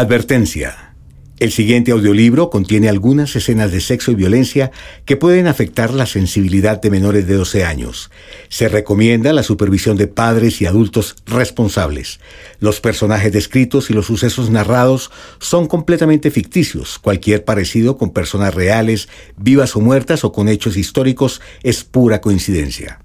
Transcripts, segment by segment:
Advertencia. El siguiente audiolibro contiene algunas escenas de sexo y violencia que pueden afectar la sensibilidad de menores de 12 años. Se recomienda la supervisión de padres y adultos responsables. Los personajes descritos y los sucesos narrados son completamente ficticios. Cualquier parecido con personas reales, vivas o muertas o con hechos históricos es pura coincidencia.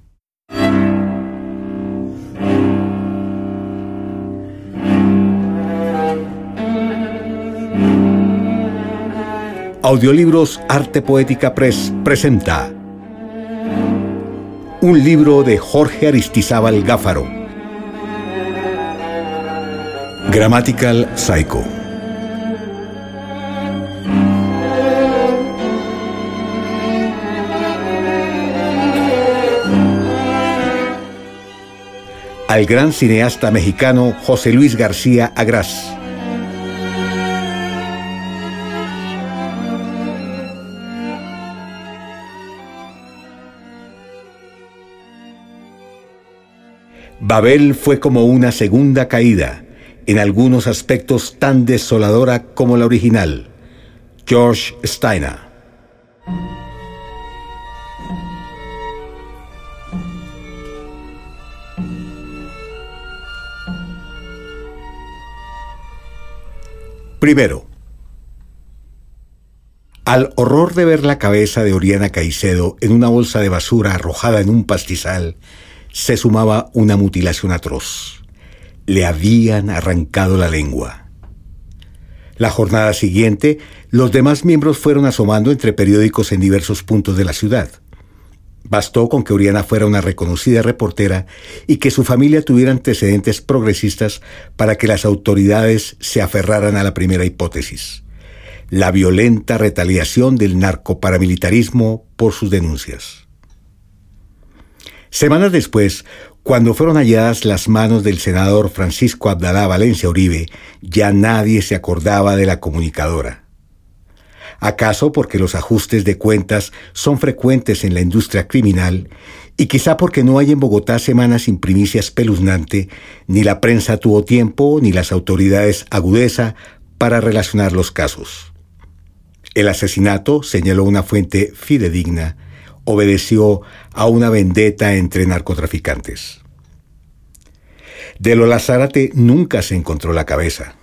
Audiolibros Arte Poética Press presenta un libro de Jorge Aristizábal Gáfaro. Grammatical Psycho. Al gran cineasta mexicano José Luis García Agras. Babel fue como una segunda caída, en algunos aspectos tan desoladora como la original. George Steiner. Primero, al horror de ver la cabeza de Oriana Caicedo en una bolsa de basura arrojada en un pastizal, se sumaba una mutilación atroz. Le habían arrancado la lengua. La jornada siguiente, los demás miembros fueron asomando entre periódicos en diversos puntos de la ciudad. Bastó con que Oriana fuera una reconocida reportera y que su familia tuviera antecedentes progresistas para que las autoridades se aferraran a la primera hipótesis, la violenta retaliación del narcoparamilitarismo por sus denuncias. Semanas después, cuando fueron halladas las manos del senador Francisco Abdalá Valencia Uribe, ya nadie se acordaba de la comunicadora. ¿Acaso porque los ajustes de cuentas son frecuentes en la industria criminal y quizá porque no hay en Bogotá semanas sin primicia espeluznante, ni la prensa tuvo tiempo ni las autoridades agudeza para relacionar los casos? El asesinato, señaló una fuente fidedigna, obedeció a una vendetta entre narcotraficantes. De Lola Zárate nunca se encontró la cabeza.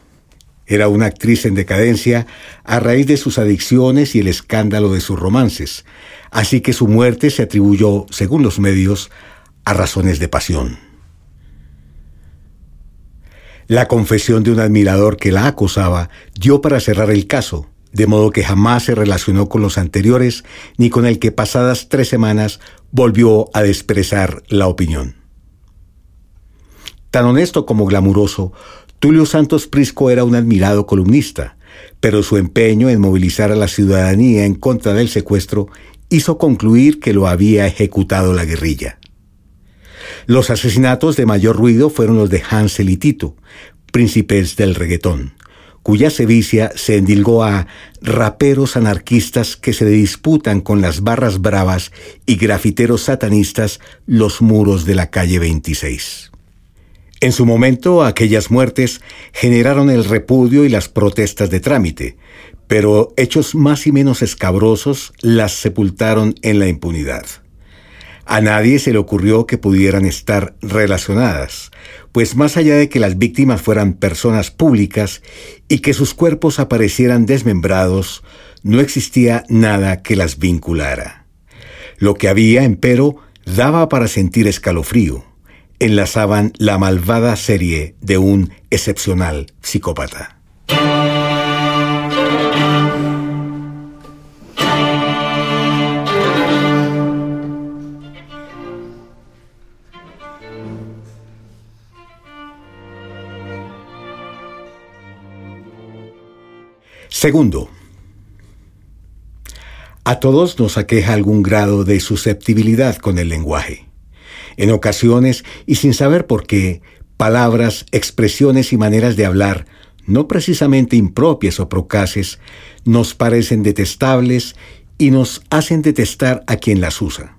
Era una actriz en decadencia a raíz de sus adicciones y el escándalo de sus romances, así que su muerte se atribuyó, según los medios, a razones de pasión. La confesión de un admirador que la acosaba dio para cerrar el caso, de modo que jamás se relacionó con los anteriores ni con el que pasadas tres semanas volvió a expresar la opinión. Tan honesto como glamuroso, Tulio Santos Prisco era un admirado columnista, pero su empeño en movilizar a la ciudadanía en contra del secuestro hizo concluir que lo había ejecutado la guerrilla. Los asesinatos de mayor ruido fueron los de Hansel y Tito, príncipes del reggaetón, cuya sevicia se endilgó a raperos anarquistas que se disputan con las barras bravas y grafiteros satanistas los muros de la calle 26. En su momento, aquellas muertes generaron el repudio y las protestas de trámite, pero hechos más y menos escabrosos las sepultaron en la impunidad. A nadie se le ocurrió que pudieran estar relacionadas, pues más allá de que las víctimas fueran personas públicas y que sus cuerpos aparecieran desmembrados, no existía nada que las vinculara. Lo que había, empero, daba para sentir escalofrío. Enlazaban la malvada serie de un excepcional psicópata. Segundo, a todos nos aqueja algún grado de susceptibilidad con el lenguaje. En ocasiones, y sin saber por qué, palabras, expresiones y maneras de hablar, no precisamente impropias o procaces, nos parecen detestables y nos hacen detestar a quien las usa.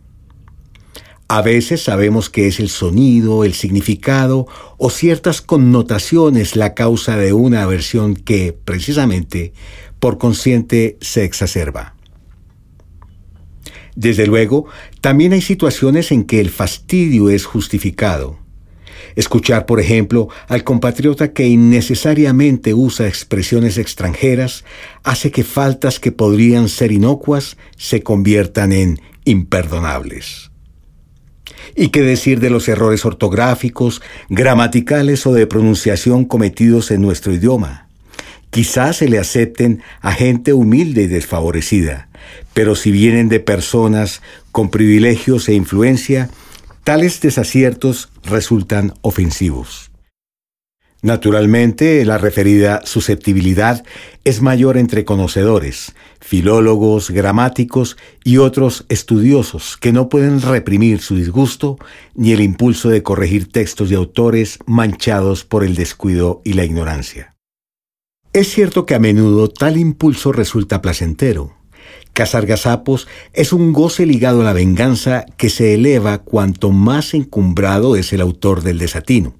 A veces sabemos que es el sonido, el significado o ciertas connotaciones la causa de una aversión que, precisamente, por consciente se exacerba. Desde luego, también hay situaciones en que el fastidio es justificado. Escuchar, por ejemplo, al compatriota que innecesariamente usa expresiones extranjeras hace que faltas que podrían ser inocuas se conviertan en imperdonables. ¿Y qué decir de los errores ortográficos, gramaticales o de pronunciación cometidos en nuestro idioma? Quizás se le acepten a gente humilde y desfavorecida, pero si vienen de personas con privilegios e influencia, tales desaciertos resultan ofensivos. Naturalmente, la referida susceptibilidad es mayor entre conocedores, filólogos, gramáticos y otros estudiosos que no pueden reprimir su disgusto ni el impulso de corregir textos de autores manchados por el descuido y la ignorancia. Es cierto que a menudo tal impulso resulta placentero, Cazar gazapos es un goce ligado a la venganza que se eleva cuanto más encumbrado es el autor del desatino.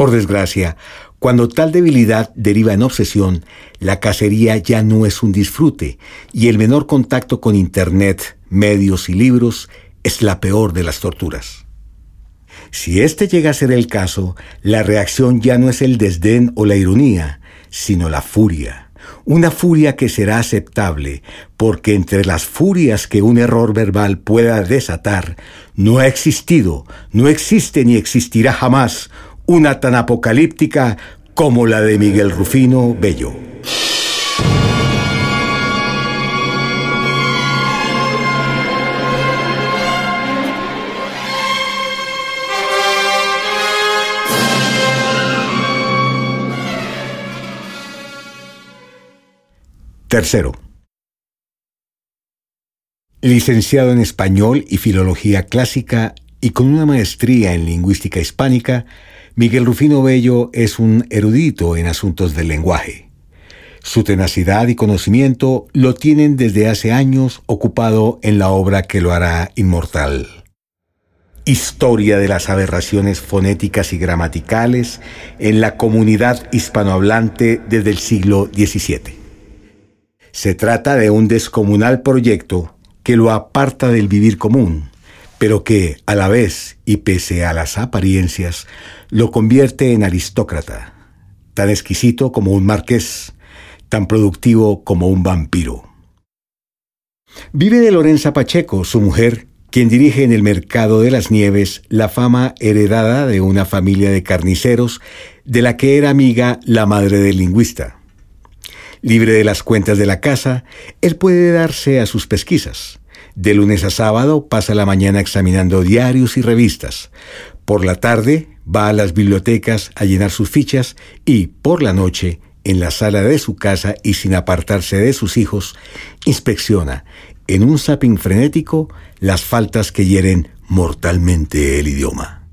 Por desgracia, cuando tal debilidad deriva en obsesión, la cacería ya no es un disfrute y el menor contacto con Internet, medios y libros es la peor de las torturas. Si este llega a ser el caso, la reacción ya no es el desdén o la ironía, sino la furia una furia que será aceptable, porque entre las furias que un error verbal pueda desatar, no ha existido, no existe ni existirá jamás una tan apocalíptica como la de Miguel Rufino Bello. Tercero. Licenciado en Español y Filología Clásica y con una maestría en Lingüística Hispánica, Miguel Rufino Bello es un erudito en asuntos del lenguaje. Su tenacidad y conocimiento lo tienen desde hace años ocupado en la obra que lo hará inmortal. Historia de las aberraciones fonéticas y gramaticales en la comunidad hispanohablante desde el siglo XVII. Se trata de un descomunal proyecto que lo aparta del vivir común, pero que, a la vez y pese a las apariencias, lo convierte en aristócrata, tan exquisito como un marqués, tan productivo como un vampiro. Vive de Lorenza Pacheco, su mujer, quien dirige en el mercado de las nieves la fama heredada de una familia de carniceros de la que era amiga la madre del lingüista. Libre de las cuentas de la casa, él puede darse a sus pesquisas. De lunes a sábado pasa la mañana examinando diarios y revistas. Por la tarde va a las bibliotecas a llenar sus fichas y por la noche, en la sala de su casa y sin apartarse de sus hijos, inspecciona, en un zapping frenético, las faltas que hieren mortalmente el idioma.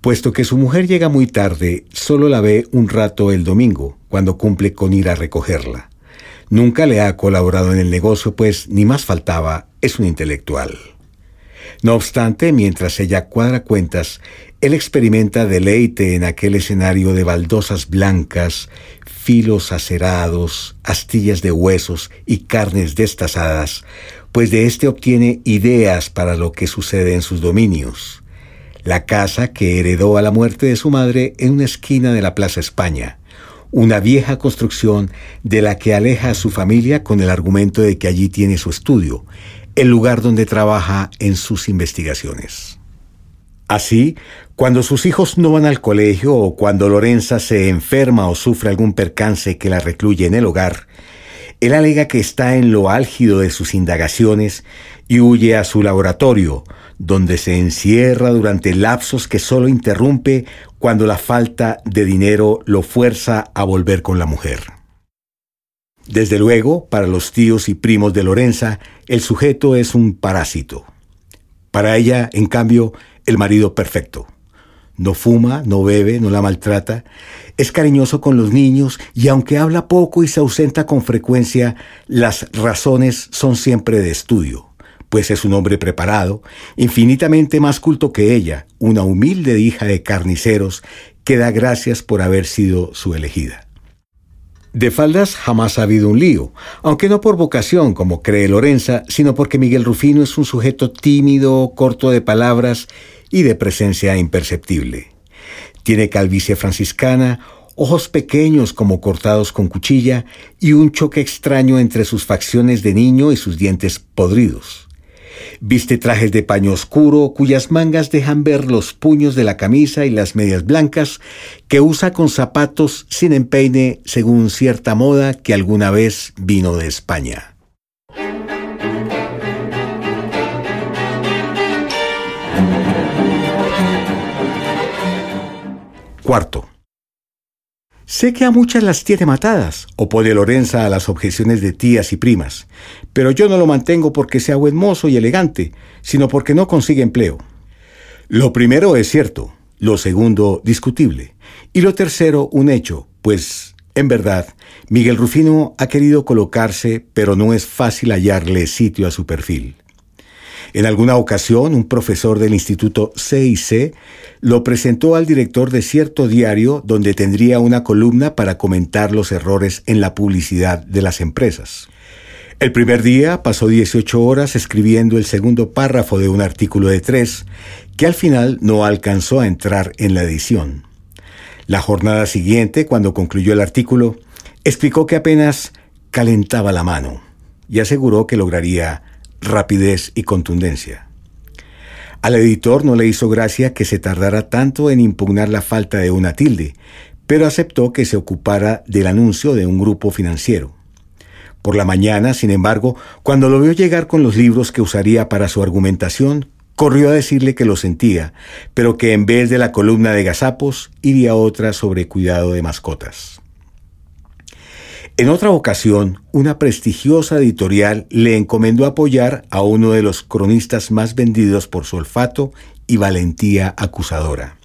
Puesto que su mujer llega muy tarde, solo la ve un rato el domingo, cuando cumple con ir a recogerla. Nunca le ha colaborado en el negocio, pues ni más faltaba, es un intelectual. No obstante, mientras ella cuadra cuentas, él experimenta deleite en aquel escenario de baldosas blancas, filos acerados, astillas de huesos y carnes destazadas, pues de éste obtiene ideas para lo que sucede en sus dominios la casa que heredó a la muerte de su madre en una esquina de la Plaza España, una vieja construcción de la que aleja a su familia con el argumento de que allí tiene su estudio, el lugar donde trabaja en sus investigaciones. Así, cuando sus hijos no van al colegio o cuando Lorenza se enferma o sufre algún percance que la recluye en el hogar, él alega que está en lo álgido de sus indagaciones y huye a su laboratorio, donde se encierra durante lapsos que solo interrumpe cuando la falta de dinero lo fuerza a volver con la mujer. Desde luego, para los tíos y primos de Lorenza, el sujeto es un parásito. Para ella, en cambio, el marido perfecto. No fuma, no bebe, no la maltrata, es cariñoso con los niños y aunque habla poco y se ausenta con frecuencia, las razones son siempre de estudio pues es un hombre preparado, infinitamente más culto que ella, una humilde hija de carniceros que da gracias por haber sido su elegida. De faldas jamás ha habido un lío, aunque no por vocación, como cree Lorenza, sino porque Miguel Rufino es un sujeto tímido, corto de palabras y de presencia imperceptible. Tiene calvicie franciscana, ojos pequeños como cortados con cuchilla y un choque extraño entre sus facciones de niño y sus dientes podridos. Viste trajes de paño oscuro cuyas mangas dejan ver los puños de la camisa y las medias blancas que usa con zapatos sin empeine según cierta moda que alguna vez vino de España. Cuarto. Sé que a muchas las tiene matadas, opone Lorenza a las objeciones de tías y primas, pero yo no lo mantengo porque sea buen mozo y elegante, sino porque no consigue empleo. Lo primero es cierto, lo segundo discutible, y lo tercero un hecho, pues, en verdad, Miguel Rufino ha querido colocarse, pero no es fácil hallarle sitio a su perfil. En alguna ocasión, un profesor del Instituto CIC lo presentó al director de cierto diario donde tendría una columna para comentar los errores en la publicidad de las empresas. El primer día pasó 18 horas escribiendo el segundo párrafo de un artículo de tres, que al final no alcanzó a entrar en la edición. La jornada siguiente, cuando concluyó el artículo, explicó que apenas calentaba la mano y aseguró que lograría rapidez y contundencia. Al editor no le hizo gracia que se tardara tanto en impugnar la falta de una tilde, pero aceptó que se ocupara del anuncio de un grupo financiero. Por la mañana, sin embargo, cuando lo vio llegar con los libros que usaría para su argumentación, corrió a decirle que lo sentía, pero que en vez de la columna de gazapos iría otra sobre cuidado de mascotas. En otra ocasión, una prestigiosa editorial le encomendó apoyar a uno de los cronistas más vendidos por su olfato y valentía acusadora.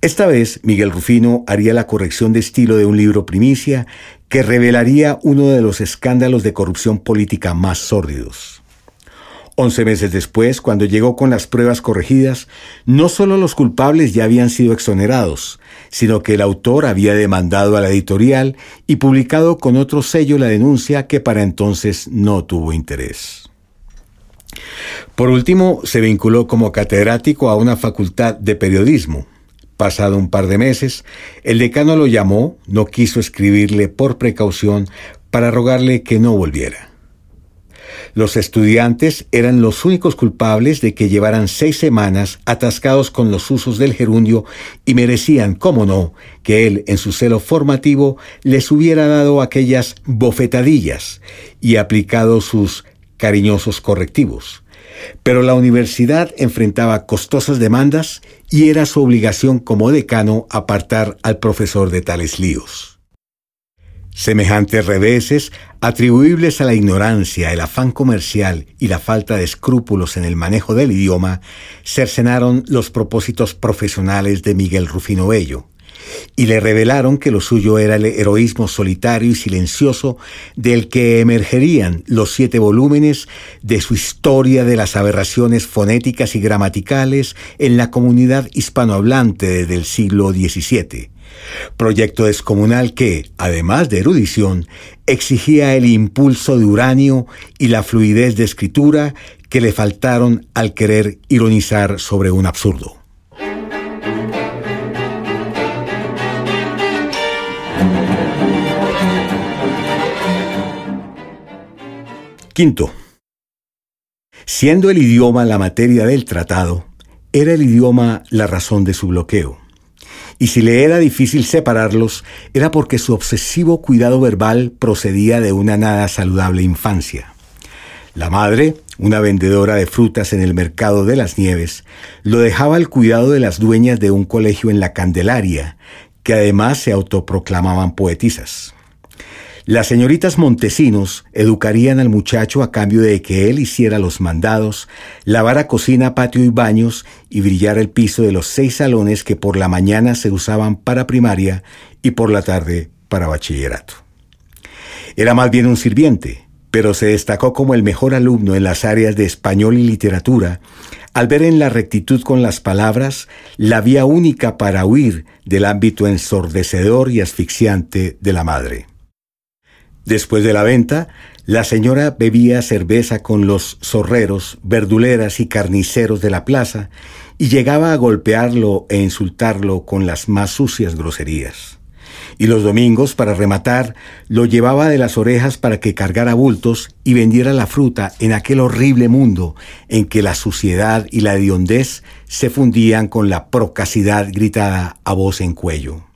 Esta vez, Miguel Rufino haría la corrección de estilo de un libro primicia que revelaría uno de los escándalos de corrupción política más sórdidos. Once meses después, cuando llegó con las pruebas corregidas, no solo los culpables ya habían sido exonerados, sino que el autor había demandado a la editorial y publicado con otro sello la denuncia que para entonces no tuvo interés. Por último, se vinculó como catedrático a una facultad de periodismo. Pasado un par de meses, el decano lo llamó, no quiso escribirle por precaución para rogarle que no volviera. Los estudiantes eran los únicos culpables de que llevaran seis semanas atascados con los usos del gerundio y merecían, cómo no, que él, en su celo formativo, les hubiera dado aquellas bofetadillas y aplicado sus cariñosos correctivos. Pero la universidad enfrentaba costosas demandas y era su obligación como decano apartar al profesor de tales líos. Semejantes reveses, atribuibles a la ignorancia, el afán comercial y la falta de escrúpulos en el manejo del idioma, cercenaron los propósitos profesionales de Miguel Rufino Bello, y le revelaron que lo suyo era el heroísmo solitario y silencioso del que emergerían los siete volúmenes de su historia de las aberraciones fonéticas y gramaticales en la comunidad hispanohablante desde el siglo XVII proyecto descomunal que, además de erudición, exigía el impulso de uranio y la fluidez de escritura que le faltaron al querer ironizar sobre un absurdo. Quinto, siendo el idioma la materia del tratado, era el idioma la razón de su bloqueo y si le era difícil separarlos, era porque su obsesivo cuidado verbal procedía de una nada saludable infancia. La madre, una vendedora de frutas en el mercado de las nieves, lo dejaba al cuidado de las dueñas de un colegio en la Candelaria, que además se autoproclamaban poetisas. Las señoritas Montesinos educarían al muchacho a cambio de que él hiciera los mandados, lavara cocina, patio y baños y brillara el piso de los seis salones que por la mañana se usaban para primaria y por la tarde para bachillerato. Era más bien un sirviente, pero se destacó como el mejor alumno en las áreas de español y literatura, al ver en la rectitud con las palabras la vía única para huir del ámbito ensordecedor y asfixiante de la madre. Después de la venta, la señora bebía cerveza con los zorreros, verduleras y carniceros de la plaza y llegaba a golpearlo e insultarlo con las más sucias groserías. Y los domingos, para rematar, lo llevaba de las orejas para que cargara bultos y vendiera la fruta en aquel horrible mundo en que la suciedad y la hediondez se fundían con la procacidad gritada a voz en cuello.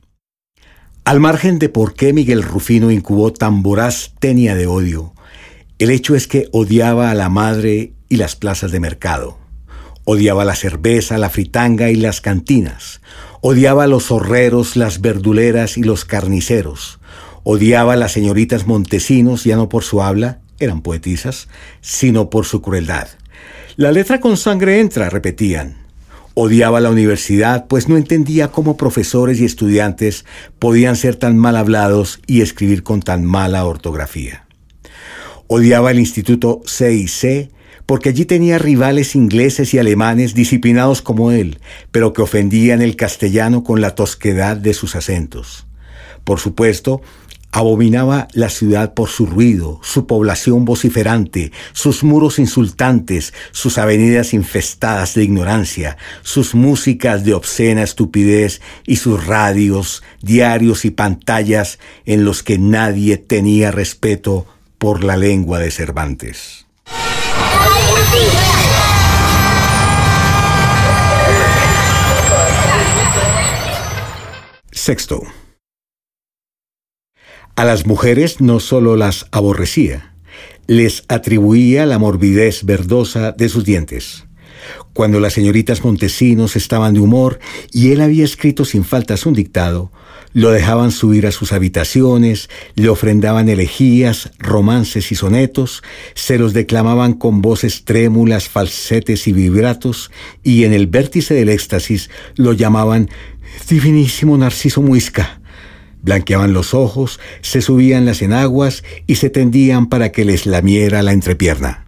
Al margen de por qué Miguel Rufino incubó tan voraz tenia de odio, el hecho es que odiaba a la madre y las plazas de mercado. Odiaba la cerveza, la fritanga y las cantinas. Odiaba a los zorreros, las verduleras y los carniceros. Odiaba a las señoritas Montesinos, ya no por su habla, eran poetisas, sino por su crueldad. La letra con sangre entra, repetían. Odiaba la universidad, pues no entendía cómo profesores y estudiantes podían ser tan mal hablados y escribir con tan mala ortografía. Odiaba el Instituto CIC, porque allí tenía rivales ingleses y alemanes disciplinados como él, pero que ofendían el castellano con la tosquedad de sus acentos. Por supuesto, Abominaba la ciudad por su ruido, su población vociferante, sus muros insultantes, sus avenidas infestadas de ignorancia, sus músicas de obscena estupidez y sus radios, diarios y pantallas en los que nadie tenía respeto por la lengua de Cervantes. Sexto. A las mujeres no solo las aborrecía, les atribuía la morbidez verdosa de sus dientes. Cuando las señoritas Montesinos estaban de humor y él había escrito sin faltas un dictado, lo dejaban subir a sus habitaciones, le ofrendaban elegías, romances y sonetos, se los declamaban con voces trémulas, falsetes y vibratos, y en el vértice del éxtasis lo llamaban Divinísimo Narciso Muisca, Blanqueaban los ojos, se subían las enaguas y se tendían para que les lamiera la entrepierna.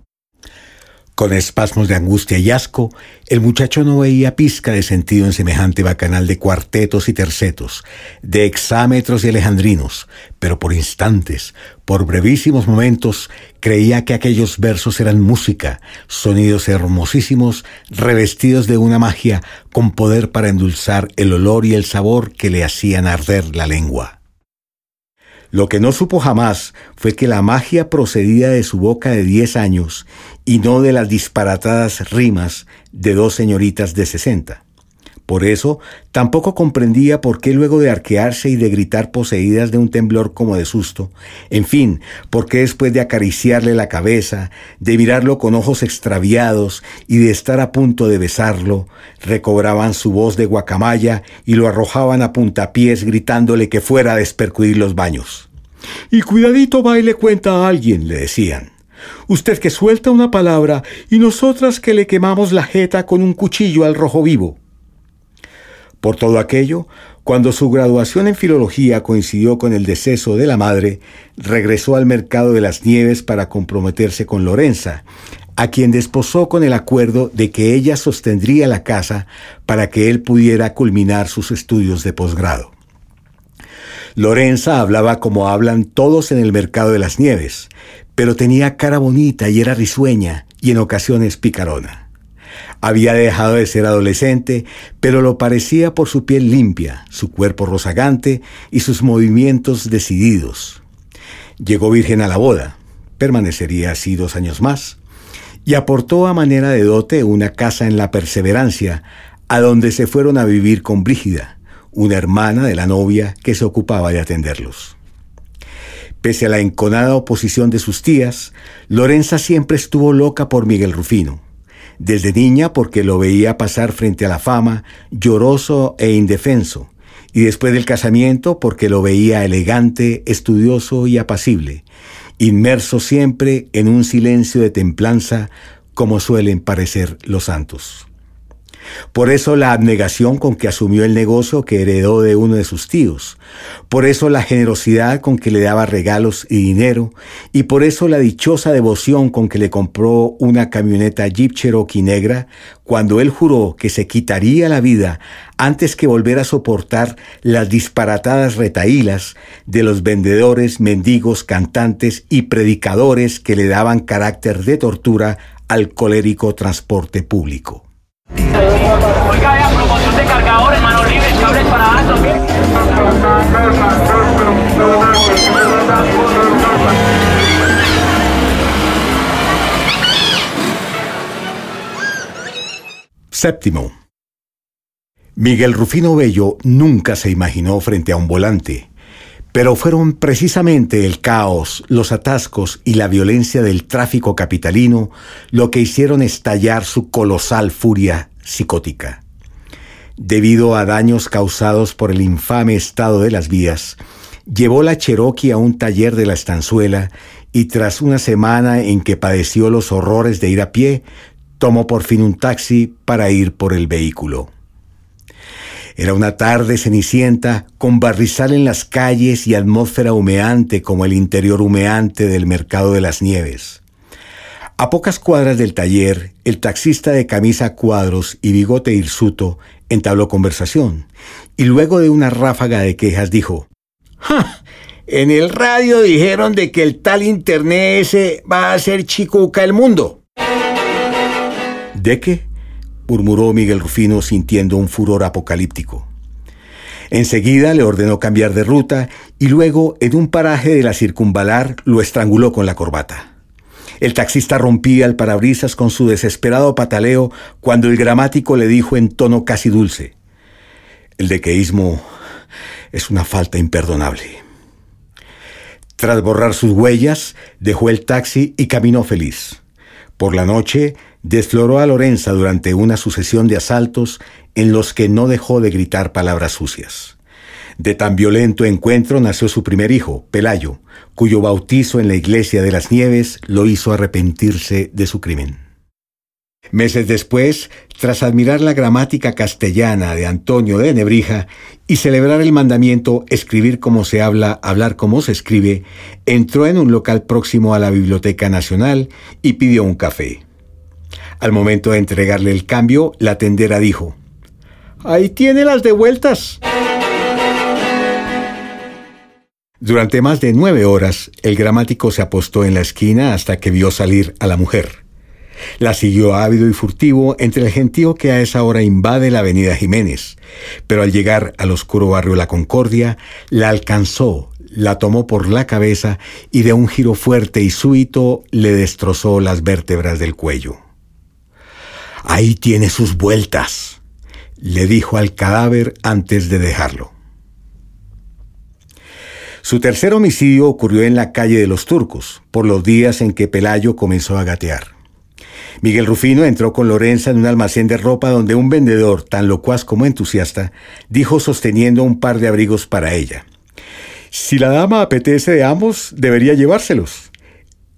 Con espasmos de angustia y asco, el muchacho no veía pizca de sentido en semejante bacanal de cuartetos y tercetos, de exámetros y alejandrinos, pero por instantes, por brevísimos momentos, creía que aquellos versos eran música, sonidos hermosísimos, revestidos de una magia con poder para endulzar el olor y el sabor que le hacían arder la lengua. Lo que no supo jamás fue que la magia procedía de su boca de diez años y no de las disparatadas rimas de dos señoritas de sesenta. Por eso tampoco comprendía por qué luego de arquearse y de gritar poseídas de un temblor como de susto, en fin, por qué después de acariciarle la cabeza, de mirarlo con ojos extraviados y de estar a punto de besarlo, recobraban su voz de guacamaya y lo arrojaban a puntapiés gritándole que fuera a despercudir los baños. Y cuidadito va y le cuenta a alguien, le decían. Usted que suelta una palabra y nosotras que le quemamos la jeta con un cuchillo al rojo vivo. Por todo aquello, cuando su graduación en filología coincidió con el deceso de la madre, regresó al mercado de las nieves para comprometerse con Lorenza, a quien desposó con el acuerdo de que ella sostendría la casa para que él pudiera culminar sus estudios de posgrado. Lorenza hablaba como hablan todos en el mercado de las nieves, pero tenía cara bonita y era risueña y en ocasiones picarona. Había dejado de ser adolescente, pero lo parecía por su piel limpia, su cuerpo rozagante y sus movimientos decididos. Llegó virgen a la boda, permanecería así dos años más, y aportó a manera de dote una casa en la Perseverancia, a donde se fueron a vivir con Brígida, una hermana de la novia que se ocupaba de atenderlos. Pese a la enconada oposición de sus tías, Lorenza siempre estuvo loca por Miguel Rufino desde niña porque lo veía pasar frente a la fama, lloroso e indefenso, y después del casamiento porque lo veía elegante, estudioso y apacible, inmerso siempre en un silencio de templanza como suelen parecer los santos. Por eso la abnegación con que asumió el negocio que heredó de uno de sus tíos. Por eso la generosidad con que le daba regalos y dinero. Y por eso la dichosa devoción con que le compró una camioneta Jeep Cherokee negra cuando él juró que se quitaría la vida antes que volver a soportar las disparatadas retaílas de los vendedores, mendigos, cantantes y predicadores que le daban carácter de tortura al colérico transporte público. Oiga, promoción de cargadores, manos libres, cables para alto. Séptimo. Miguel Rufino Bello nunca se imaginó frente a un volante, pero fueron precisamente el caos, los atascos y la violencia del tráfico capitalino lo que hicieron estallar su colosal furia psicótica. Debido a daños causados por el infame estado de las vías, llevó la Cherokee a un taller de la estanzuela y tras una semana en que padeció los horrores de ir a pie, tomó por fin un taxi para ir por el vehículo. Era una tarde cenicienta, con barrizal en las calles y atmósfera humeante como el interior humeante del mercado de las nieves. A pocas cuadras del taller, el taxista de camisa cuadros y bigote hirsuto entabló conversación, y luego de una ráfaga de quejas dijo, ¡Ja! En el radio dijeron de que el tal internet ese va a ser chicuca el mundo. ¿De qué? Murmuró Miguel Rufino sintiendo un furor apocalíptico. Enseguida le ordenó cambiar de ruta y luego, en un paraje de la circunvalar, lo estranguló con la corbata. El taxista rompía el parabrisas con su desesperado pataleo cuando el gramático le dijo en tono casi dulce, el dequeísmo es una falta imperdonable. Tras borrar sus huellas, dejó el taxi y caminó feliz. Por la noche, desfloró a Lorenza durante una sucesión de asaltos en los que no dejó de gritar palabras sucias. De tan violento encuentro nació su primer hijo, Pelayo, cuyo bautizo en la iglesia de las Nieves lo hizo arrepentirse de su crimen. Meses después, tras admirar la gramática castellana de Antonio de Nebrija y celebrar el mandamiento escribir como se habla, hablar como se escribe, entró en un local próximo a la Biblioteca Nacional y pidió un café. Al momento de entregarle el cambio, la tendera dijo, Ahí tiene las devueltas. Durante más de nueve horas, el gramático se apostó en la esquina hasta que vio salir a la mujer. La siguió ávido y furtivo entre el gentío que a esa hora invade la avenida Jiménez, pero al llegar al oscuro barrio La Concordia, la alcanzó, la tomó por la cabeza y de un giro fuerte y súbito le destrozó las vértebras del cuello. Ahí tiene sus vueltas, le dijo al cadáver antes de dejarlo. Su tercer homicidio ocurrió en la calle de los Turcos, por los días en que Pelayo comenzó a gatear. Miguel Rufino entró con Lorenza en un almacén de ropa donde un vendedor, tan locuaz como entusiasta, dijo sosteniendo un par de abrigos para ella. Si la dama apetece de ambos, debería llevárselos.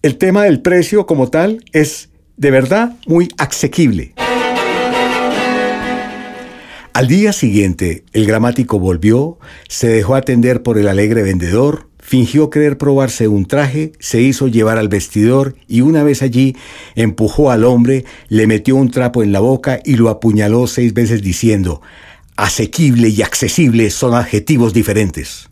El tema del precio como tal es de verdad muy asequible. Al día siguiente, el gramático volvió, se dejó atender por el alegre vendedor, fingió querer probarse un traje, se hizo llevar al vestidor y una vez allí empujó al hombre, le metió un trapo en la boca y lo apuñaló seis veces diciendo, asequible y accesible son adjetivos diferentes.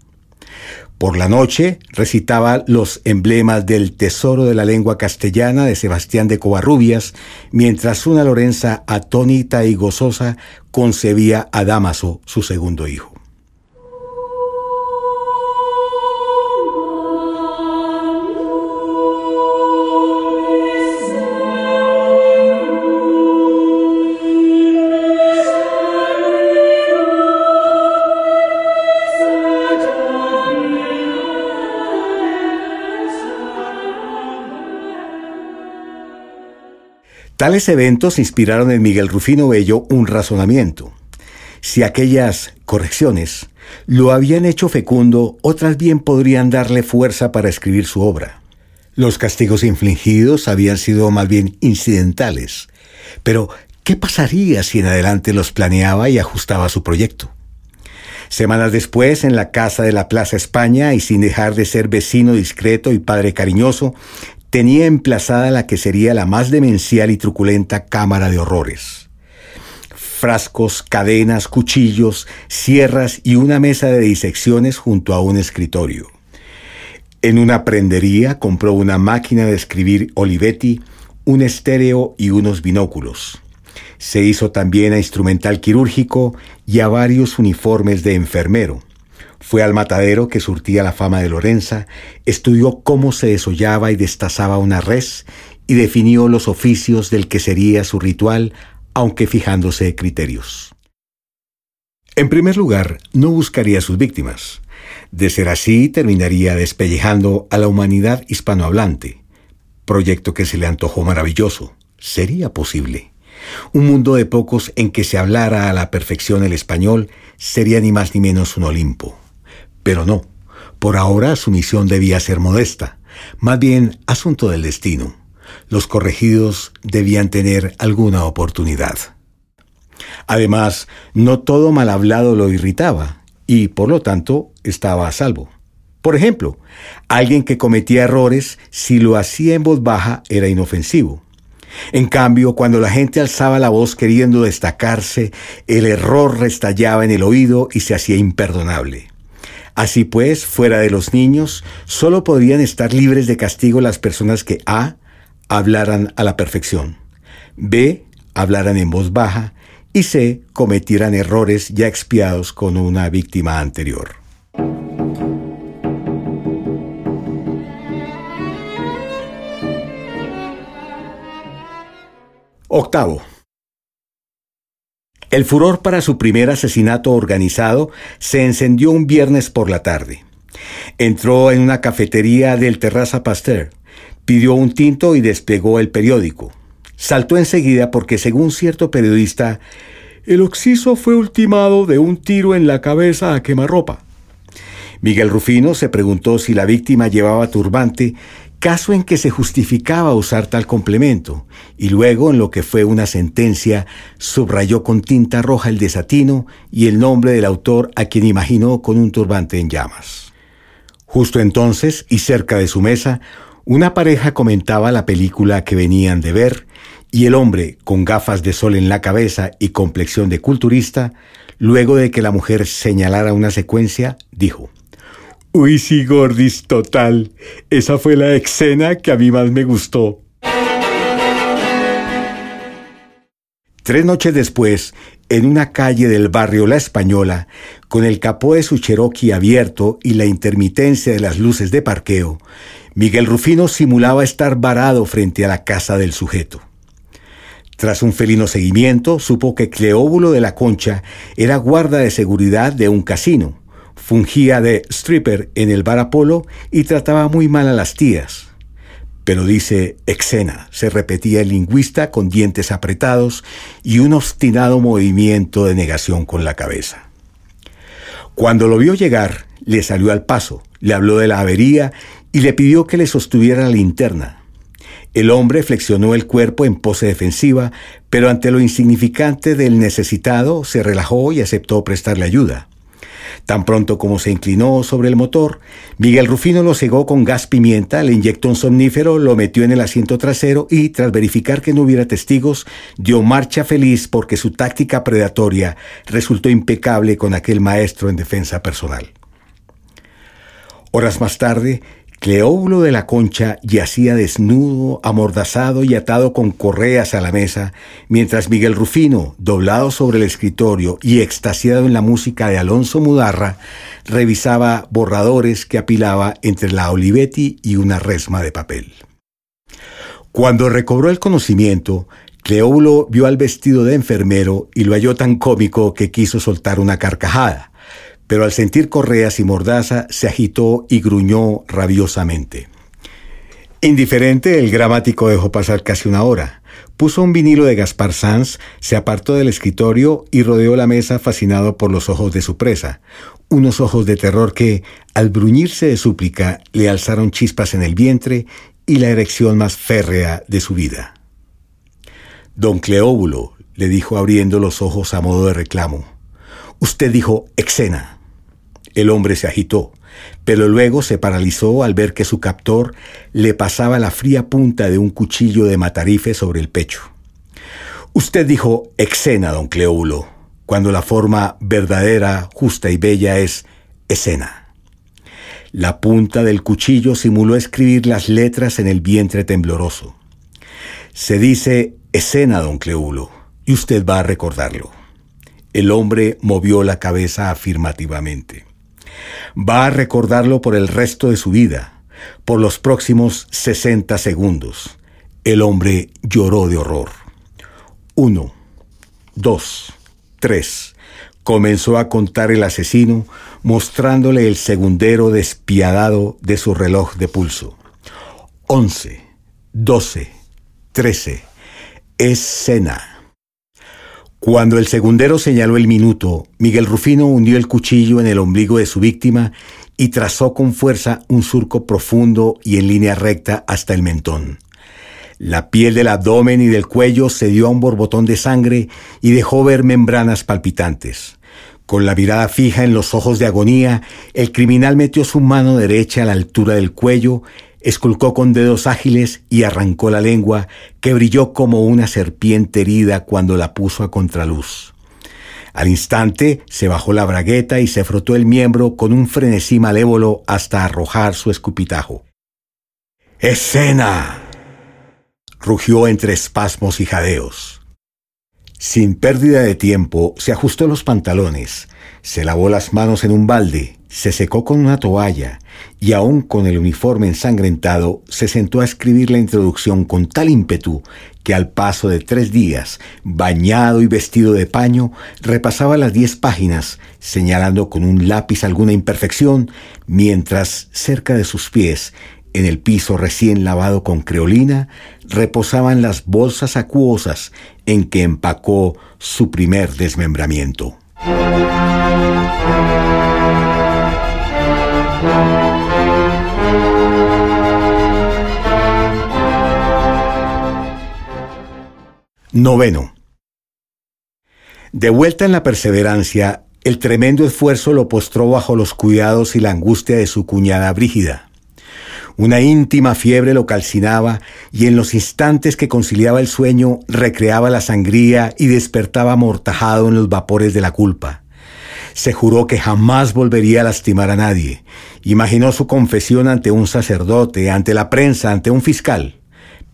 Por la noche recitaba los emblemas del tesoro de la lengua castellana de Sebastián de Covarrubias, mientras una Lorenza atónita y gozosa concebía a Damaso, su segundo hijo. Tales eventos inspiraron en Miguel Rufino Bello un razonamiento. Si aquellas correcciones lo habían hecho fecundo, otras bien podrían darle fuerza para escribir su obra. Los castigos infligidos habían sido más bien incidentales. Pero, ¿Qué pasaría si en adelante los planeaba y ajustaba su proyecto? Semanas después, en la casa de la Plaza España, y sin dejar de ser vecino discreto y padre cariñoso, tenía emplazada la que sería la más demencial y truculenta cámara de horrores. Frascos, cadenas, cuchillos, sierras y una mesa de disecciones junto a un escritorio. En una prendería compró una máquina de escribir Olivetti, un estéreo y unos binóculos. Se hizo también a instrumental quirúrgico y a varios uniformes de enfermero. Fue al matadero que surtía la fama de Lorenza, estudió cómo se desollaba y destazaba una res y definió los oficios del que sería su ritual, aunque fijándose criterios. En primer lugar, no buscaría sus víctimas. De ser así, terminaría despellejando a la humanidad hispanohablante, proyecto que se le antojó maravilloso. Sería posible. Un mundo de pocos en que se hablara a la perfección el español sería ni más ni menos un Olimpo. Pero no, por ahora su misión debía ser modesta, más bien asunto del destino. Los corregidos debían tener alguna oportunidad. Además, no todo mal hablado lo irritaba y, por lo tanto, estaba a salvo. Por ejemplo, alguien que cometía errores, si lo hacía en voz baja, era inofensivo. En cambio, cuando la gente alzaba la voz queriendo destacarse, el error restallaba en el oído y se hacía imperdonable. Así pues, fuera de los niños, solo podrían estar libres de castigo las personas que A. hablaran a la perfección, B. hablaran en voz baja y C. cometieran errores ya expiados con una víctima anterior. Octavo. El furor para su primer asesinato organizado se encendió un viernes por la tarde. Entró en una cafetería del Terraza Pasteur, pidió un tinto y desplegó el periódico. Saltó enseguida porque, según cierto periodista, el occiso fue ultimado de un tiro en la cabeza a quemarropa. Miguel Rufino se preguntó si la víctima llevaba turbante caso en que se justificaba usar tal complemento, y luego en lo que fue una sentencia subrayó con tinta roja el desatino y el nombre del autor a quien imaginó con un turbante en llamas. Justo entonces, y cerca de su mesa, una pareja comentaba la película que venían de ver, y el hombre, con gafas de sol en la cabeza y complexión de culturista, luego de que la mujer señalara una secuencia, dijo, Uy, sí, gordis, total. Esa fue la escena que a mí más me gustó. Tres noches después, en una calle del barrio La Española, con el capó de su Cherokee abierto y la intermitencia de las luces de parqueo, Miguel Rufino simulaba estar varado frente a la casa del sujeto. Tras un felino seguimiento, supo que Cleóbulo de la Concha era guarda de seguridad de un casino Fungía de stripper en el bar Apolo y trataba muy mal a las tías. Pero dice Exena, se repetía el lingüista con dientes apretados y un obstinado movimiento de negación con la cabeza. Cuando lo vio llegar, le salió al paso, le habló de la avería y le pidió que le sostuviera la linterna. El hombre flexionó el cuerpo en pose defensiva, pero ante lo insignificante del necesitado se relajó y aceptó prestarle ayuda. Tan pronto como se inclinó sobre el motor, Miguel Rufino lo cegó con gas pimienta, le inyectó un somnífero, lo metió en el asiento trasero y, tras verificar que no hubiera testigos, dio marcha feliz porque su táctica predatoria resultó impecable con aquel maestro en defensa personal. Horas más tarde, Cleóbulo de la Concha yacía desnudo, amordazado y atado con correas a la mesa, mientras Miguel Rufino, doblado sobre el escritorio y extasiado en la música de Alonso Mudarra, revisaba borradores que apilaba entre la Olivetti y una resma de papel. Cuando recobró el conocimiento, Cleóbulo vio al vestido de enfermero y lo halló tan cómico que quiso soltar una carcajada pero al sentir correas y mordaza se agitó y gruñó rabiosamente. Indiferente, el gramático dejó pasar casi una hora. Puso un vinilo de Gaspar Sanz, se apartó del escritorio y rodeó la mesa fascinado por los ojos de su presa, unos ojos de terror que, al bruñirse de súplica, le alzaron chispas en el vientre y la erección más férrea de su vida. Don Cleóbulo, le dijo abriendo los ojos a modo de reclamo. Usted dijo Exena. El hombre se agitó, pero luego se paralizó al ver que su captor le pasaba la fría punta de un cuchillo de matarife sobre el pecho. Usted dijo Exena, don Cleóbulo, cuando la forma verdadera, justa y bella es escena. La punta del cuchillo simuló escribir las letras en el vientre tembloroso. Se dice escena, don Cleúlo, y usted va a recordarlo. El hombre movió la cabeza afirmativamente. Va a recordarlo por el resto de su vida, por los próximos 60 segundos. El hombre lloró de horror. Uno, dos, tres. Comenzó a contar el asesino, mostrándole el segundero despiadado de su reloj de pulso. Once, doce, trece. Escena. Cuando el segundero señaló el minuto, Miguel Rufino hundió el cuchillo en el ombligo de su víctima y trazó con fuerza un surco profundo y en línea recta hasta el mentón. La piel del abdomen y del cuello se dio a un borbotón de sangre y dejó ver membranas palpitantes. Con la mirada fija en los ojos de agonía, el criminal metió su mano derecha a la altura del cuello, esculcó con dedos ágiles y arrancó la lengua, que brilló como una serpiente herida cuando la puso a contraluz. Al instante se bajó la bragueta y se frotó el miembro con un frenesí malévolo hasta arrojar su escupitajo. ¡Escena! rugió entre espasmos y jadeos. Sin pérdida de tiempo, se ajustó los pantalones, se lavó las manos en un balde, se secó con una toalla y aún con el uniforme ensangrentado, se sentó a escribir la introducción con tal ímpetu que al paso de tres días, bañado y vestido de paño, repasaba las diez páginas, señalando con un lápiz alguna imperfección, mientras cerca de sus pies en el piso recién lavado con creolina reposaban las bolsas acuosas en que empacó su primer desmembramiento. Noveno. De vuelta en la perseverancia, el tremendo esfuerzo lo postró bajo los cuidados y la angustia de su cuñada Brígida. Una íntima fiebre lo calcinaba y en los instantes que conciliaba el sueño recreaba la sangría y despertaba amortajado en los vapores de la culpa. Se juró que jamás volvería a lastimar a nadie. Imaginó su confesión ante un sacerdote, ante la prensa, ante un fiscal.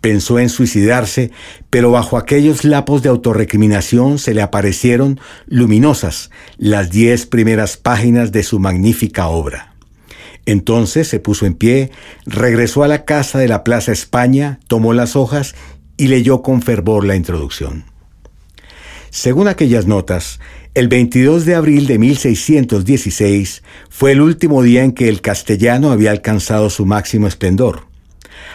Pensó en suicidarse, pero bajo aquellos lapos de autorrecriminación se le aparecieron luminosas las diez primeras páginas de su magnífica obra. Entonces se puso en pie, regresó a la casa de la Plaza España, tomó las hojas y leyó con fervor la introducción. Según aquellas notas, el 22 de abril de 1616 fue el último día en que el castellano había alcanzado su máximo esplendor.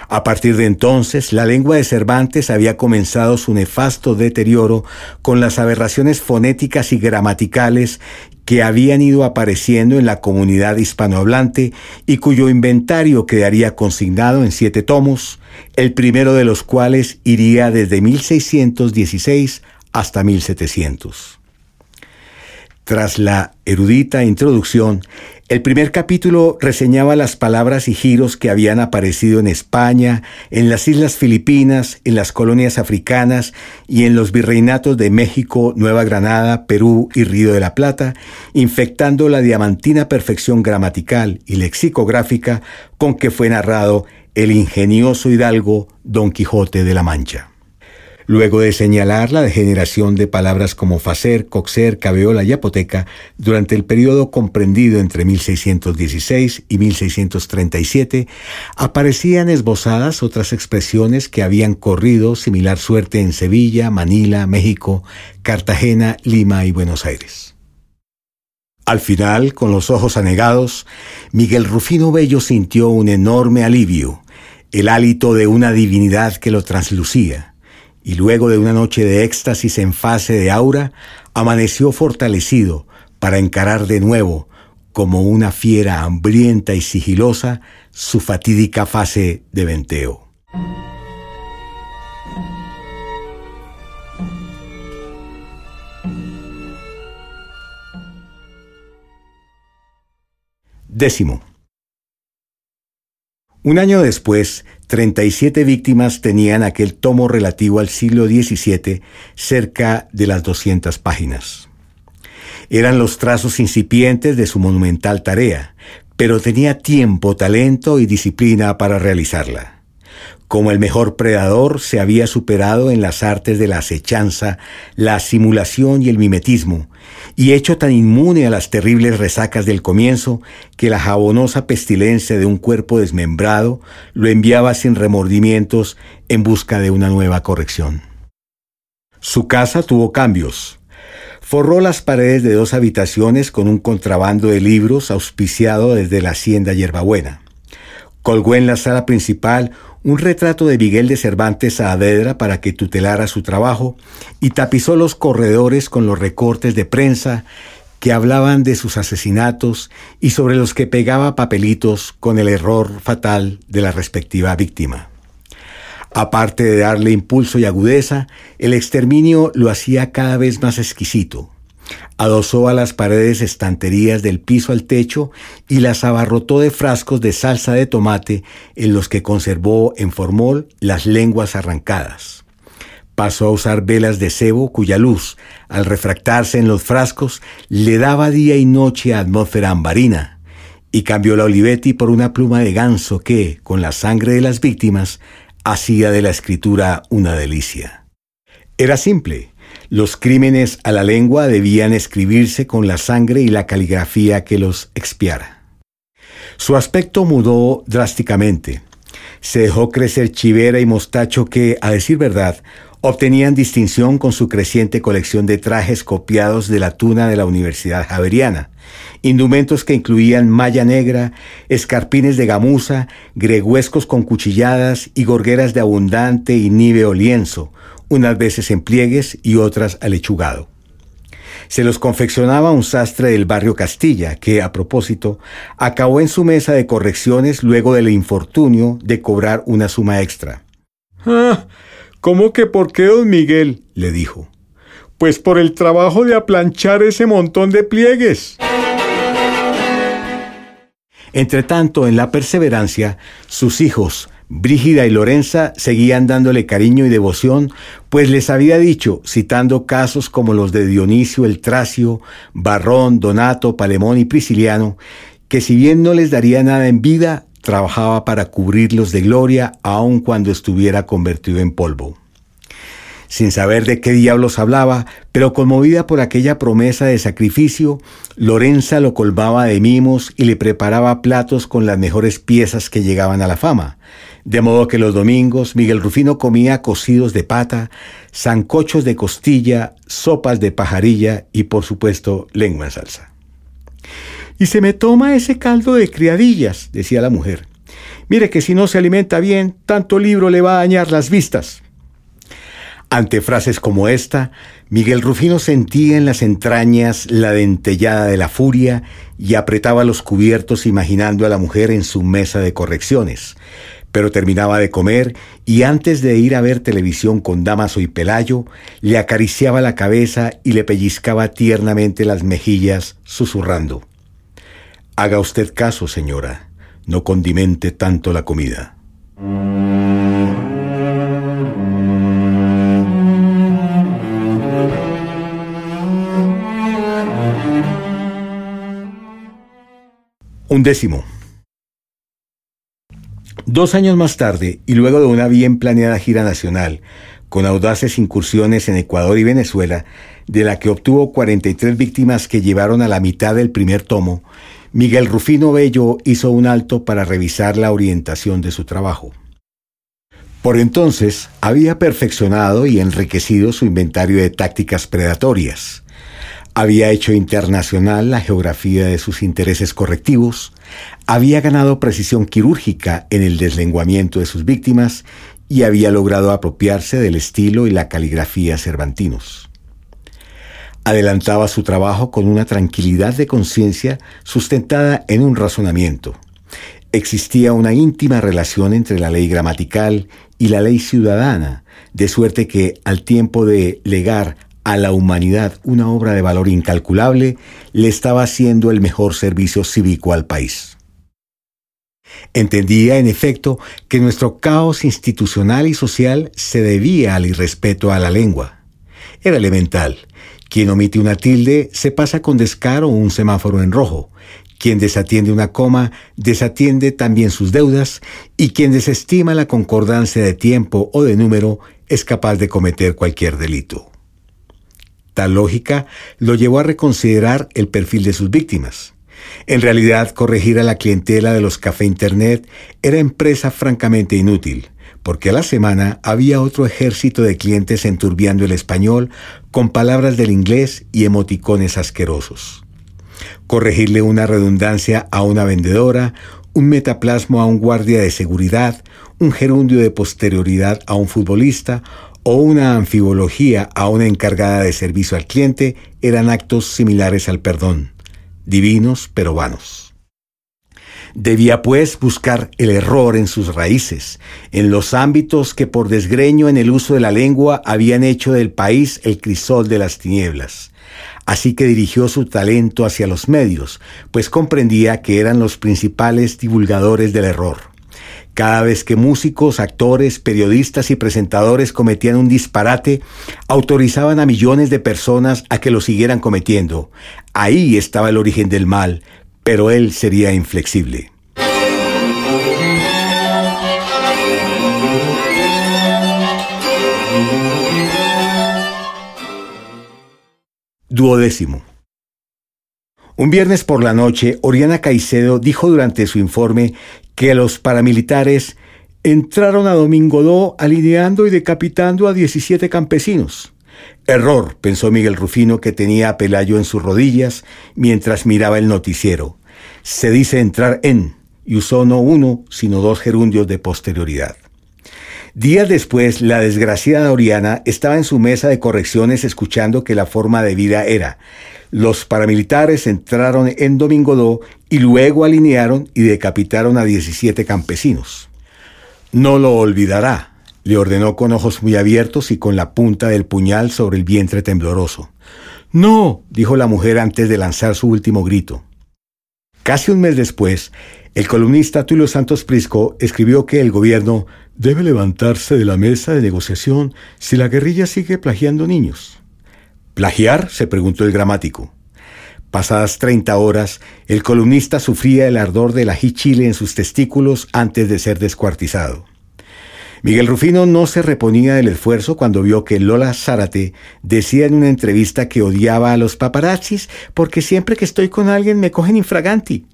A partir de entonces, la lengua de Cervantes había comenzado su nefasto deterioro con las aberraciones fonéticas y gramaticales que habían ido apareciendo en la comunidad hispanohablante y cuyo inventario quedaría consignado en siete tomos, el primero de los cuales iría desde 1616 hasta 1700. Tras la erudita introducción, el primer capítulo reseñaba las palabras y giros que habían aparecido en España, en las islas Filipinas, en las colonias africanas y en los virreinatos de México, Nueva Granada, Perú y Río de la Plata, infectando la diamantina perfección gramatical y lexicográfica con que fue narrado el ingenioso hidalgo Don Quijote de la Mancha. Luego de señalar la degeneración de palabras como facer, coxer, cabeola y apoteca durante el periodo comprendido entre 1616 y 1637, aparecían esbozadas otras expresiones que habían corrido similar suerte en Sevilla, Manila, México, Cartagena, Lima y Buenos Aires. Al final, con los ojos anegados, Miguel Rufino Bello sintió un enorme alivio, el hálito de una divinidad que lo translucía y luego de una noche de éxtasis en fase de aura, amaneció fortalecido para encarar de nuevo, como una fiera hambrienta y sigilosa, su fatídica fase de venteo. Décimo. Un año después, 37 víctimas tenían aquel tomo relativo al siglo XVII cerca de las 200 páginas. Eran los trazos incipientes de su monumental tarea, pero tenía tiempo, talento y disciplina para realizarla. Como el mejor predador, se había superado en las artes de la acechanza, la simulación y el mimetismo, y hecho tan inmune a las terribles resacas del comienzo que la jabonosa pestilencia de un cuerpo desmembrado lo enviaba sin remordimientos en busca de una nueva corrección. Su casa tuvo cambios. Forró las paredes de dos habitaciones con un contrabando de libros auspiciado desde la hacienda Yerbabuena. Colgó en la sala principal un retrato de Miguel de Cervantes Saavedra para que tutelara su trabajo y tapizó los corredores con los recortes de prensa que hablaban de sus asesinatos y sobre los que pegaba papelitos con el error fatal de la respectiva víctima. Aparte de darle impulso y agudeza, el exterminio lo hacía cada vez más exquisito. Adosó a las paredes estanterías del piso al techo y las abarrotó de frascos de salsa de tomate en los que conservó en formol las lenguas arrancadas. Pasó a usar velas de cebo cuya luz, al refractarse en los frascos, le daba día y noche atmósfera ambarina, y cambió la Olivetti por una pluma de ganso que, con la sangre de las víctimas, hacía de la escritura una delicia. Era simple, los crímenes a la lengua debían escribirse con la sangre y la caligrafía que los expiara. Su aspecto mudó drásticamente. Se dejó crecer chivera y mostacho que, a decir verdad, obtenían distinción con su creciente colección de trajes copiados de la tuna de la Universidad Javeriana, indumentos que incluían malla negra, escarpines de gamuza, greguescos con cuchilladas y gorgueras de abundante y níveo lienzo, unas veces en pliegues y otras alechugado. Se los confeccionaba un sastre del barrio Castilla, que, a propósito, acabó en su mesa de correcciones luego del infortunio de cobrar una suma extra. Ah, ¿Cómo que por qué, don Miguel? le dijo. Pues por el trabajo de aplanchar ese montón de pliegues. Entretanto, en la perseverancia, sus hijos, Brígida y Lorenza seguían dándole cariño y devoción, pues les había dicho, citando casos como los de Dionisio el Tracio, Barrón, Donato, Palemón y Prisciliano, que si bien no les daría nada en vida, trabajaba para cubrirlos de gloria aun cuando estuviera convertido en polvo sin saber de qué diablos hablaba, pero conmovida por aquella promesa de sacrificio, Lorenza lo colmaba de mimos y le preparaba platos con las mejores piezas que llegaban a la fama. De modo que los domingos Miguel Rufino comía cocidos de pata, zancochos de costilla, sopas de pajarilla y por supuesto lengua en salsa. Y se me toma ese caldo de criadillas, decía la mujer. Mire que si no se alimenta bien, tanto libro le va a dañar las vistas. Ante frases como esta, Miguel Rufino sentía en las entrañas la dentellada de la furia y apretaba los cubiertos imaginando a la mujer en su mesa de correcciones. Pero terminaba de comer y antes de ir a ver televisión con Damaso y Pelayo, le acariciaba la cabeza y le pellizcaba tiernamente las mejillas, susurrando. Haga usted caso, señora, no condimente tanto la comida. Un décimo. Dos años más tarde, y luego de una bien planeada gira nacional, con audaces incursiones en Ecuador y Venezuela, de la que obtuvo 43 víctimas que llevaron a la mitad del primer tomo, Miguel Rufino Bello hizo un alto para revisar la orientación de su trabajo. Por entonces había perfeccionado y enriquecido su inventario de tácticas predatorias. Había hecho internacional la geografía de sus intereses correctivos, había ganado precisión quirúrgica en el deslenguamiento de sus víctimas y había logrado apropiarse del estilo y la caligrafía cervantinos. Adelantaba su trabajo con una tranquilidad de conciencia sustentada en un razonamiento. Existía una íntima relación entre la ley gramatical y la ley ciudadana, de suerte que al tiempo de legar a la humanidad una obra de valor incalculable, le estaba haciendo el mejor servicio cívico al país. Entendía, en efecto, que nuestro caos institucional y social se debía al irrespeto a la lengua. Era elemental. Quien omite una tilde se pasa con descaro un semáforo en rojo. Quien desatiende una coma desatiende también sus deudas y quien desestima la concordancia de tiempo o de número es capaz de cometer cualquier delito. Tal lógica lo llevó a reconsiderar el perfil de sus víctimas. En realidad, corregir a la clientela de los café Internet era empresa francamente inútil, porque a la semana había otro ejército de clientes enturbiando el español con palabras del inglés y emoticones asquerosos. Corregirle una redundancia a una vendedora, un metaplasmo a un guardia de seguridad, un gerundio de posterioridad a un futbolista o una anfibología a una encargada de servicio al cliente eran actos similares al perdón, divinos pero vanos. Debía pues buscar el error en sus raíces, en los ámbitos que por desgreño en el uso de la lengua habían hecho del país el crisol de las tinieblas. Así que dirigió su talento hacia los medios, pues comprendía que eran los principales divulgadores del error. Cada vez que músicos, actores, periodistas y presentadores cometían un disparate, autorizaban a millones de personas a que lo siguieran cometiendo. Ahí estaba el origen del mal, pero él sería inflexible. Duodécimo. Un viernes por la noche, Oriana Caicedo dijo durante su informe que los paramilitares entraron a Domingodó alineando y decapitando a 17 campesinos. Error, pensó Miguel Rufino, que tenía a Pelayo en sus rodillas mientras miraba el noticiero. Se dice entrar en, y usó no uno, sino dos gerundios de posterioridad. Días después, la desgraciada Oriana estaba en su mesa de correcciones escuchando que la forma de vida era los paramilitares entraron en Domingodó y luego alinearon y decapitaron a 17 campesinos. No lo olvidará, le ordenó con ojos muy abiertos y con la punta del puñal sobre el vientre tembloroso. No, dijo la mujer antes de lanzar su último grito. Casi un mes después, el columnista Tulio Santos Prisco escribió que el gobierno debe levantarse de la mesa de negociación si la guerrilla sigue plagiando niños. ¿Plagiar? se preguntó el gramático. Pasadas treinta horas, el columnista sufría el ardor del ají chile en sus testículos antes de ser descuartizado. Miguel Rufino no se reponía del esfuerzo cuando vio que Lola Zárate decía en una entrevista que odiaba a los paparazzis porque siempre que estoy con alguien me cogen infraganti.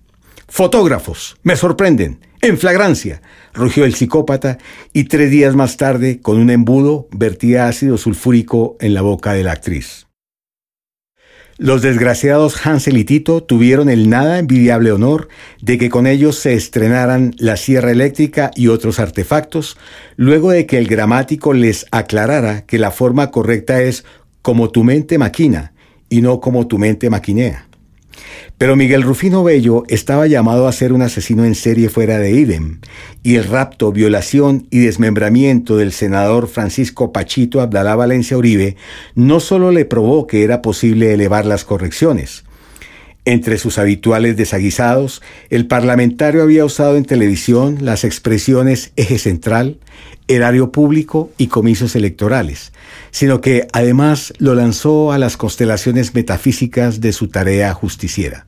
Fotógrafos, me sorprenden, en flagrancia, rugió el psicópata y tres días más tarde, con un embudo, vertía ácido sulfúrico en la boca de la actriz. Los desgraciados Hansel y Tito tuvieron el nada envidiable honor de que con ellos se estrenaran la sierra eléctrica y otros artefactos, luego de que el gramático les aclarara que la forma correcta es como tu mente maquina y no como tu mente maquinea. Pero Miguel Rufino Bello estaba llamado a ser un asesino en serie fuera de idem, y el rapto, violación y desmembramiento del senador Francisco Pachito Abdalá Valencia Uribe no solo le probó que era posible elevar las correcciones, entre sus habituales desaguisados, el parlamentario había usado en televisión las expresiones eje central, erario público y comicios electorales, sino que además lo lanzó a las constelaciones metafísicas de su tarea justiciera.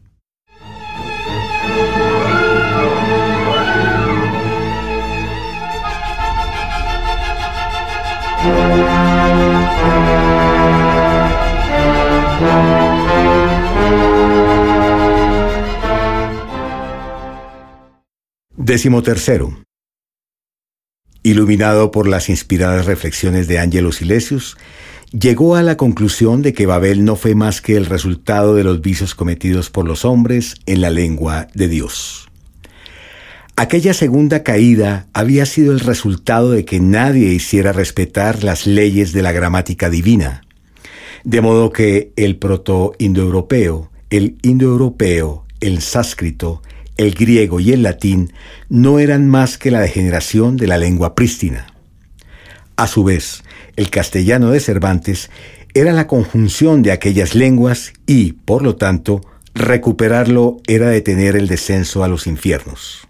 Décimo tercero. Iluminado por las inspiradas reflexiones de Angelo Silesius, llegó a la conclusión de que Babel no fue más que el resultado de los vicios cometidos por los hombres en la lengua de Dios. Aquella segunda caída había sido el resultado de que nadie hiciera respetar las leyes de la gramática divina, de modo que el proto-indoeuropeo, el indoeuropeo, el sánscrito, el griego y el latín no eran más que la degeneración de la lengua prístina. A su vez, el castellano de Cervantes era la conjunción de aquellas lenguas y, por lo tanto, recuperarlo era detener el descenso a los infiernos.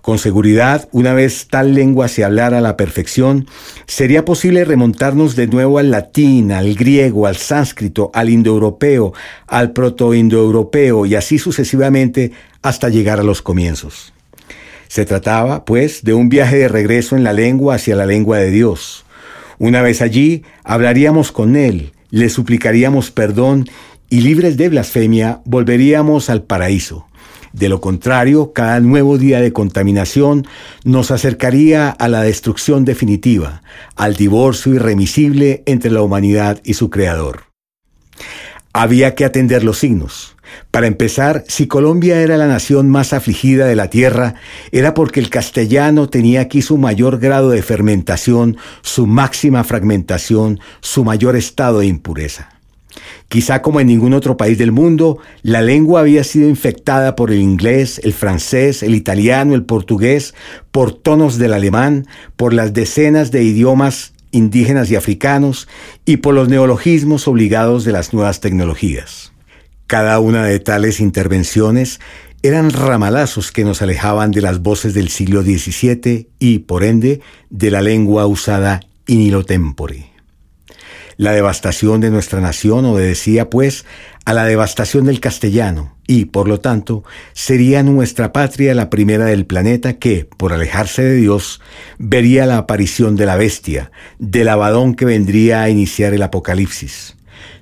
Con seguridad, una vez tal lengua se hablara a la perfección, sería posible remontarnos de nuevo al latín, al griego, al sánscrito, al indoeuropeo, al protoindoeuropeo y así sucesivamente hasta llegar a los comienzos. Se trataba, pues, de un viaje de regreso en la lengua hacia la lengua de Dios. Una vez allí, hablaríamos con Él, le suplicaríamos perdón y libres de blasfemia volveríamos al paraíso. De lo contrario, cada nuevo día de contaminación nos acercaría a la destrucción definitiva, al divorcio irremisible entre la humanidad y su creador. Había que atender los signos. Para empezar, si Colombia era la nación más afligida de la tierra, era porque el castellano tenía aquí su mayor grado de fermentación, su máxima fragmentación, su mayor estado de impureza. Quizá como en ningún otro país del mundo, la lengua había sido infectada por el inglés, el francés, el italiano, el portugués, por tonos del alemán, por las decenas de idiomas indígenas y africanos y por los neologismos obligados de las nuevas tecnologías. Cada una de tales intervenciones eran ramalazos que nos alejaban de las voces del siglo XVII y, por ende, de la lengua usada in tempore. La devastación de nuestra nación obedecía, pues, a la devastación del castellano y, por lo tanto, sería nuestra patria la primera del planeta que, por alejarse de Dios, vería la aparición de la bestia, del abadón que vendría a iniciar el apocalipsis.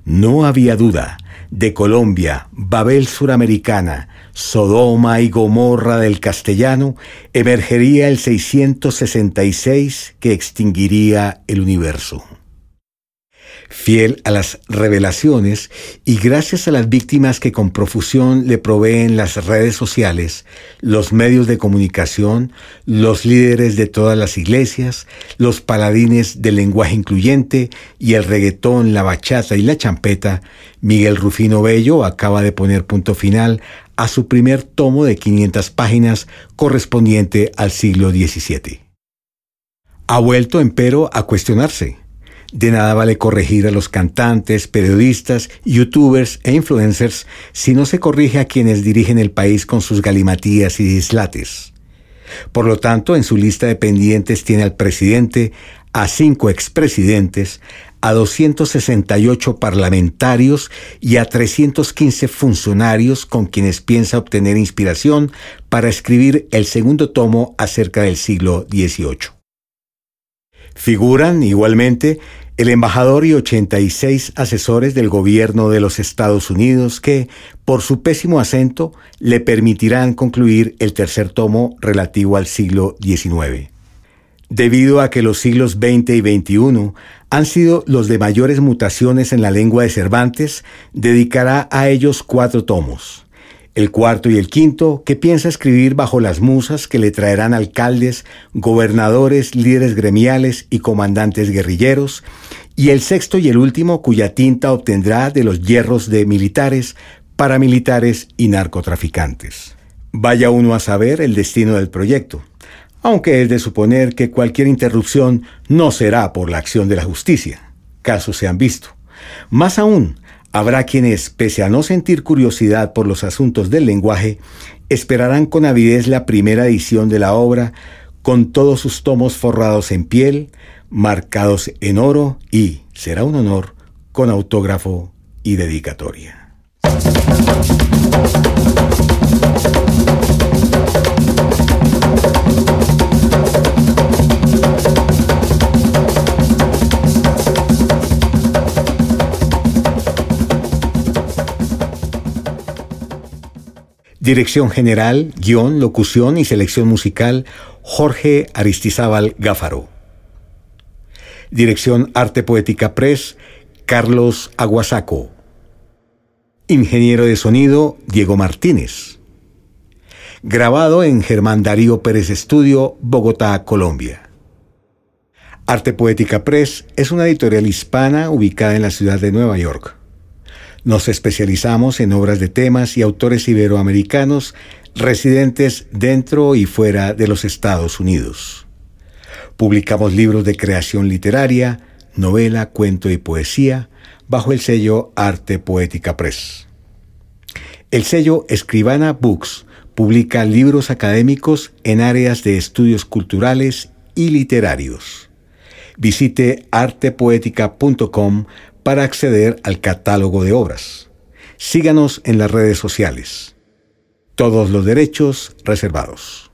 No había duda, de Colombia, Babel suramericana, Sodoma y Gomorra del castellano, emergería el 666 que extinguiría el universo fiel a las revelaciones y gracias a las víctimas que con profusión le proveen las redes sociales, los medios de comunicación, los líderes de todas las iglesias, los paladines del lenguaje incluyente y el reggaetón, la bachata y la champeta, Miguel Rufino Bello acaba de poner punto final a su primer tomo de 500 páginas correspondiente al siglo XVII. Ha vuelto, empero, a cuestionarse de nada vale corregir a los cantantes, periodistas, youtubers e influencers si no se corrige a quienes dirigen el país con sus galimatías y dislates. Por lo tanto, en su lista de pendientes tiene al presidente, a cinco expresidentes, a 268 parlamentarios y a 315 funcionarios con quienes piensa obtener inspiración para escribir el segundo tomo acerca del siglo XVIII. Figuran igualmente el embajador y 86 asesores del gobierno de los Estados Unidos que, por su pésimo acento, le permitirán concluir el tercer tomo relativo al siglo XIX. Debido a que los siglos XX y XXI han sido los de mayores mutaciones en la lengua de Cervantes, dedicará a ellos cuatro tomos el cuarto y el quinto, que piensa escribir bajo las musas que le traerán alcaldes, gobernadores, líderes gremiales y comandantes guerrilleros, y el sexto y el último, cuya tinta obtendrá de los hierros de militares, paramilitares y narcotraficantes. Vaya uno a saber el destino del proyecto, aunque es de suponer que cualquier interrupción no será por la acción de la justicia. Casos se han visto. Más aún, Habrá quienes, pese a no sentir curiosidad por los asuntos del lenguaje, esperarán con avidez la primera edición de la obra, con todos sus tomos forrados en piel, marcados en oro y, será un honor, con autógrafo y dedicatoria. Dirección General, guion, locución y selección musical, Jorge Aristizábal Gáfaro. Dirección Arte Poética Press, Carlos Aguasaco. Ingeniero de sonido, Diego Martínez. Grabado en Germán Darío Pérez Estudio, Bogotá, Colombia. Arte Poética Press es una editorial hispana ubicada en la ciudad de Nueva York. Nos especializamos en obras de temas y autores iberoamericanos residentes dentro y fuera de los Estados Unidos. Publicamos libros de creación literaria, novela, cuento y poesía bajo el sello Arte Poética Press. El sello Escribana Books publica libros académicos en áreas de estudios culturales y literarios. Visite artepoética.com para acceder al catálogo de obras. Síganos en las redes sociales. Todos los derechos reservados.